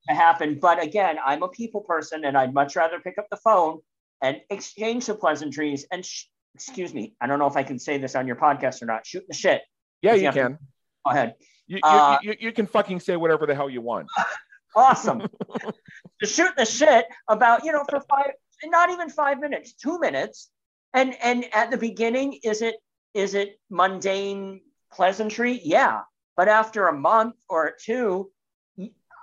to happen. But again, I'm a people person, and I'd much rather pick up the phone and exchange the pleasantries and sh- excuse me, I don't know if I can say this on your podcast or not. Shoot the shit. Yeah, you, you can. To, go ahead. You, uh, you, you, can fucking say whatever the hell you want. awesome. to shoot the shit about, you know, for five, not even five minutes, two minutes. And and at the beginning, is it is it mundane pleasantry? Yeah. But after a month or two,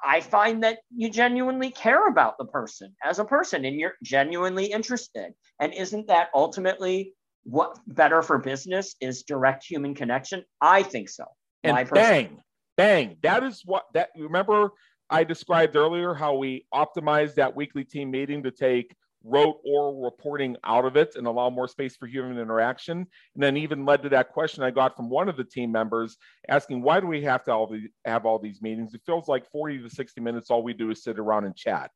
I find that you genuinely care about the person as a person and you're genuinely interested. And isn't that ultimately what better for business is direct human connection? I think so. And bang, bang. That is what that you remember I described earlier how we optimized that weekly team meeting to take rote oral reporting out of it and allow more space for human interaction. And then even led to that question I got from one of the team members asking, why do we have to all the, have all these meetings? It feels like 40 to 60 minutes, all we do is sit around and chat.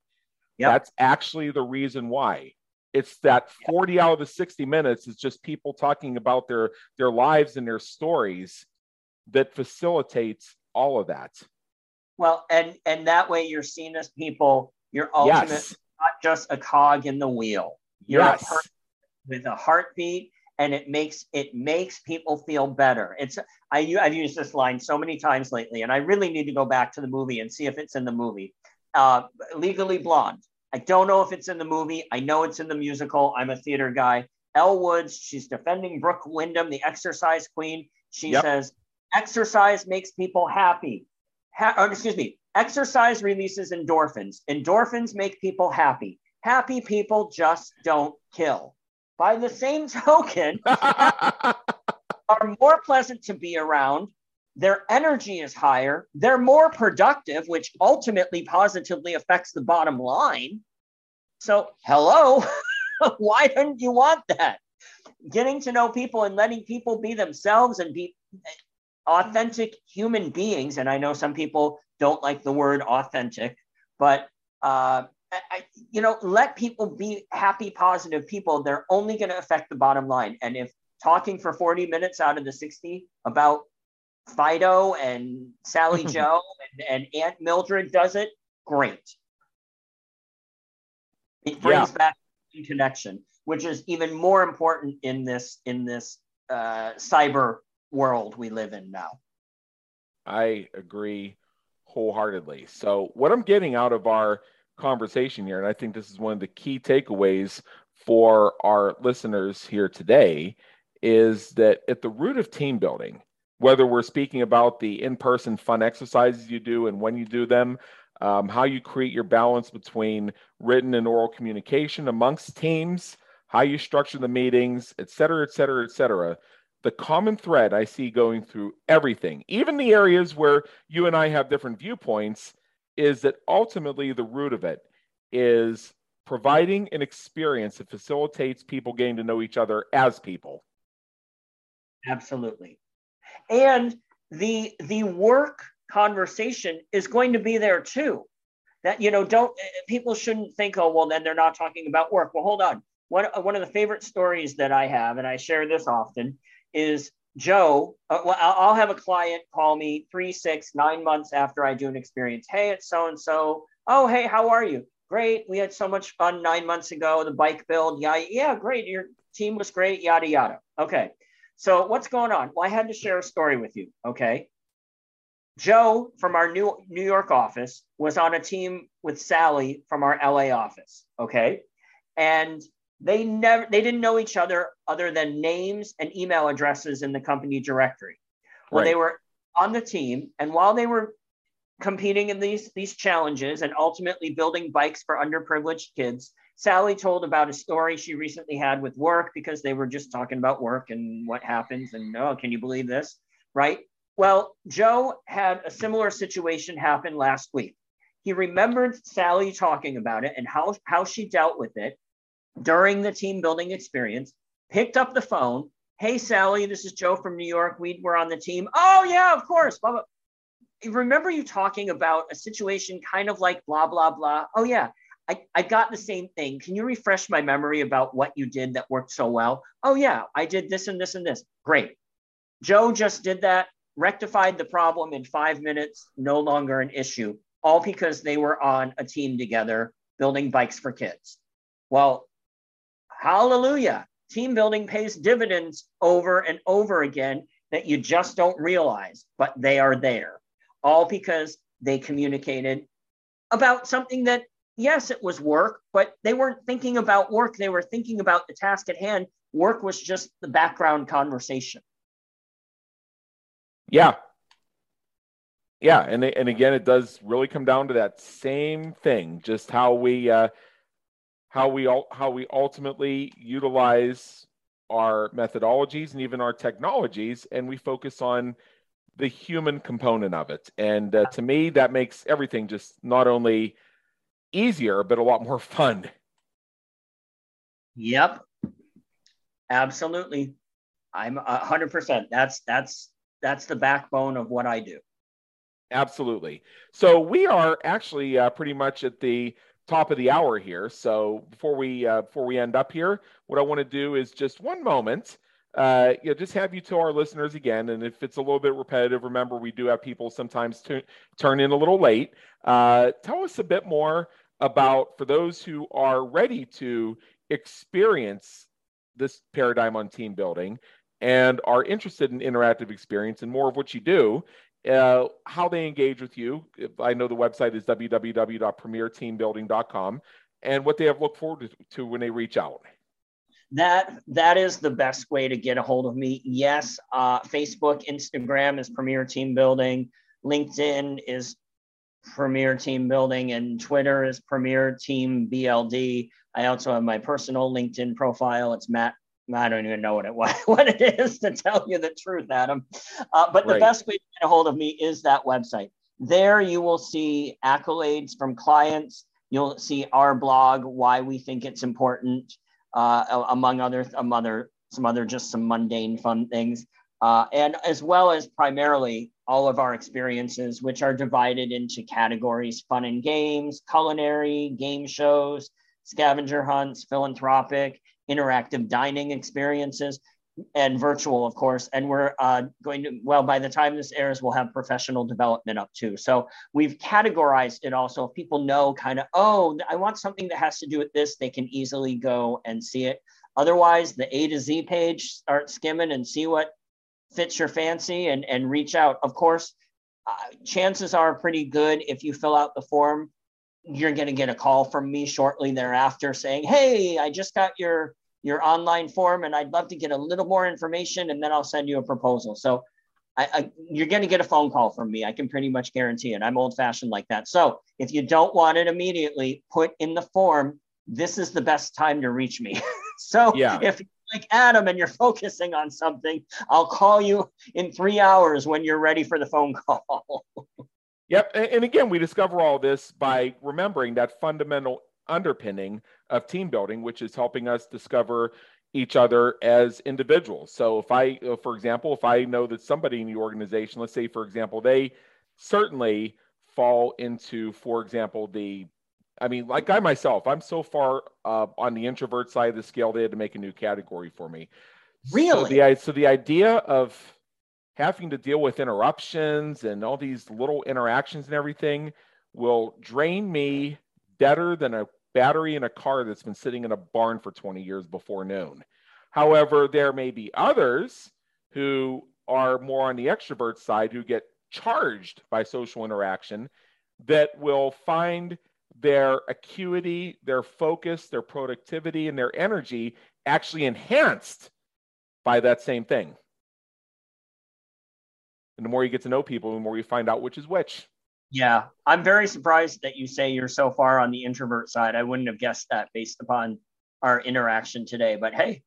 Yep. That's actually the reason why. It's that 40 out of the 60 minutes is just people talking about their, their lives and their stories that facilitates all of that. Well, and and that way you're seen as people. You're ultimate, yes. Not just a cog in the wheel. You're yes. a with a heartbeat, and it makes it makes people feel better. It's I I've used this line so many times lately, and I really need to go back to the movie and see if it's in the movie. Uh, Legally Blonde. I don't know if it's in the movie. I know it's in the musical. I'm a theater guy. Elle Woods, she's defending Brooke Wyndham, the exercise queen. She yep. says, exercise makes people happy ha- or excuse me, exercise releases endorphins. Endorphins make people happy. Happy people just don't kill. By the same token, are more pleasant to be around. Their energy is higher. They're more productive, which ultimately positively affects the bottom line. So, hello, why don't you want that? Getting to know people and letting people be themselves and be authentic human beings, and I know some people don't like the word authentic, but uh, I, you know, let people be happy, positive people. They're only going to affect the bottom line. And if talking for 40 minutes out of the 60 about Fido and Sally Joe and, and, Aunt Mildred does it, great. It brings yeah. back connection, which is even more important in this in this uh, cyber world we live in now. I agree wholeheartedly. So, what I'm getting out of our conversation here, and I think this is one of the key takeaways for our listeners here today, is that at the root of team building, whether we're speaking about the in person fun exercises you do and when you do them, um, how you create your balance between written and oral communication amongst teams, how you structure the meetings, et cetera, et cetera, et cetera. The common thread I see going through everything, even the areas where you and I have different viewpoints, is that ultimately the root of it is providing an experience that facilitates people getting to know each other as people. Absolutely. And the the work conversation is going to be there too. That you know, don't eh, eh, people shouldn't think, oh well, then they're not talking about work. Well, hold on. One uh, one of the favorite stories that I have, and I share this often, is Joe. Uh, well, I'll have a client call me three, six, nine months after I do an experience. Hey, it's so and so. Oh, hey, how are you? Great. We had so much fun nine months ago. The bike build. Yeah, yeah, great. Your team was great. Yada yada. Okay. So what's going on? Well, I had to share a story with you. Okay. Joe from our new New York office was on a team with Sally from our LA office. Okay. And they never they didn't know each other other than names and email addresses in the company directory. Well, right. they were on the team, and while they were competing in these these challenges and ultimately building bikes for underprivileged kids, Sally told about a story she recently had with work because they were just talking about work and what happens and oh, can you believe this? Right? Well, Joe had a similar situation happen last week. He remembered Sally talking about it and how, how she dealt with it during the team building experience, picked up the phone. Hey, Sally, this is Joe from New York. We were on the team. Oh, yeah, of course. Blah, blah. Remember you talking about a situation kind of like blah, blah, blah. Oh, yeah. I, I got the same thing. Can you refresh my memory about what you did that worked so well? Oh, yeah, I did this and this and this. Great. Joe just did that, rectified the problem in five minutes, no longer an issue, all because they were on a team together building bikes for kids. Well, hallelujah. Team building pays dividends over and over again that you just don't realize, but they are there, all because they communicated about something that yes, it was work, but they weren't thinking about work. They were thinking about the task at hand. Work was just the background conversation. Yeah. Yeah. And, and again, it does really come down to that same thing, just how we, uh, how we all how we ultimately utilize our methodologies and even our technologies and we focus on the human component of it and uh, to me that makes everything just not only easier, but a lot more fun. Yep. Absolutely. I'm a hundred percent. That's that's that's the backbone of what I do. Absolutely. So we are actually uh, pretty much at the top of the hour here. So before we uh, before we end up here, what I want to do is just one moment. Uh, you know, just have you to our listeners again, and if it's a little bit repetitive, remember we do have people sometimes t- turn in a little late. Uh, tell us a bit more about for those who are ready to experience this paradigm on team building and are interested in interactive experience and more of what you do uh, how they engage with you i know the website is www.premierteambuilding.com and what they have looked forward to, when they reach out that that is the best way to get a hold of me yes uh, facebook instagram is premier team building linkedin is Premier Team Building, and Twitter is Premier Team BLD. I also have my personal LinkedIn profile. It's Matt. I don't even know what it what it is to tell you the truth, Adam. Uh, but right. the best way to get a hold of me is that website. There you will see accolades from clients. You'll see our blog, why we think it's important, uh, among other, among other, some other just some mundane fun things, uh, and as well as primarily all of our experiences, which are divided into categories fun and games, culinary, game shows, scavenger hunts, philanthropic, interactive dining experiences, and virtual, of course. And we're uh, going to, well, by the time this airs, we'll have professional development up too. So we've categorized it also. If people know kind of, oh, I want something that has to do with this, they can easily go and see it. Otherwise, the A to Z page, start skimming and see what fits your fancy and, and reach out. Of course, uh, chances are pretty good if you fill out the form, you're going to get a call from me shortly thereafter saying, Hey, I just got your your online form and I'd love to get a little more information and then I'll send you a proposal. So I, I, you're going to get a phone call from me. I can pretty much guarantee it. I'm old fashioned like that. So if you don't want it immediately, put in the form, this is the best time to reach me. so yeah. if like Adam and you're focusing on something, I'll call you in three hours when you're ready for the phone call. yep. And again, we discover all this by remembering that fundamental underpinning of team building, which is helping us discover each other as individuals. So if I, for example, if I know that somebody in the organization, let's say, for example, they certainly fall into, for example, the I mean, like I myself, I'm so far uh, on the introvert side of the scale, they had to make a new category for me. Really? So the, so the idea of having to deal with interruptions and all these little interactions and everything will drain me better than a battery in a car that's been sitting in a barn for 20 years before noon. However, there may be others who are more on the extrovert side who get charged by social interaction that will find their acuity, their focus, their productivity, and their energy actually enhanced by that same thing. And the more you get to know people, the more you find out which is which. Yeah, I'm very surprised that you say you're so far on the introvert side. I wouldn't have guessed that based upon our interaction today. But hey,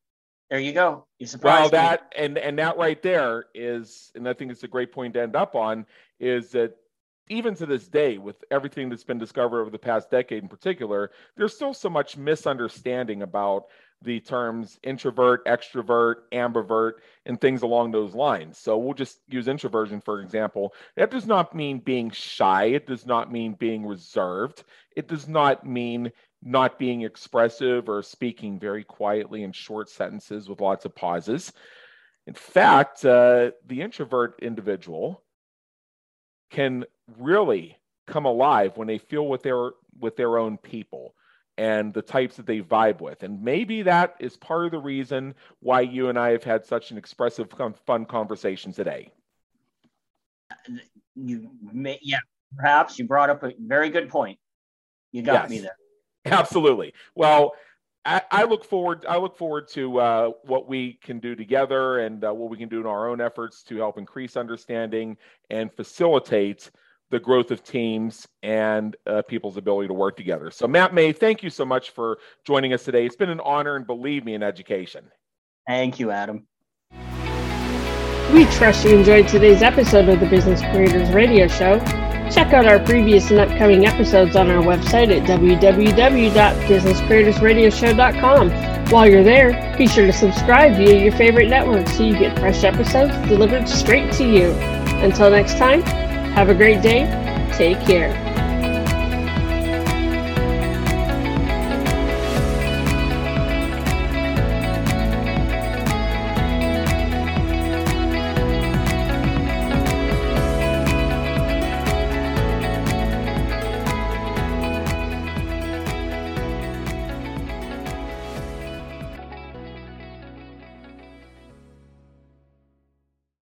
there you go. You surprised well, that me. and and that right there is, and I think it's a great point to end up on, is that even to this day, with everything that's been discovered over the past decade in particular, there's still so much misunderstanding about the terms introvert, extrovert, ambivert, and things along those lines. So we'll just use introversion for example. That does not mean being shy. It does not mean being reserved. It does not mean not being expressive or speaking very quietly in short sentences with lots of pauses. In fact, uh, the introvert individual can really come alive when they feel with their with their own people and the types that they vibe with. And maybe that is part of the reason why you and I have had such an expressive, fun conversation today. You may, yeah, perhaps you brought up a very good point. You got yes, me there. Absolutely. Well, I, I, look forward. I look forward to uh, what we can do together and uh, what we can do in our own efforts to help increase understanding and facilitate the growth of teams and uh, people's ability to work together. So, Matt May, thank you so much for joining us today. It's been an honor and believe me in education. Thank you, Adam. We trust you enjoyed today's episode of the Business Creators Radio Show. Check out our previous and upcoming episodes on our website at www.businesscreatorsradioshow.com. While you're there, be sure to subscribe via your favorite network so you get fresh episodes delivered straight to you. Until next time, have a great day. Take care.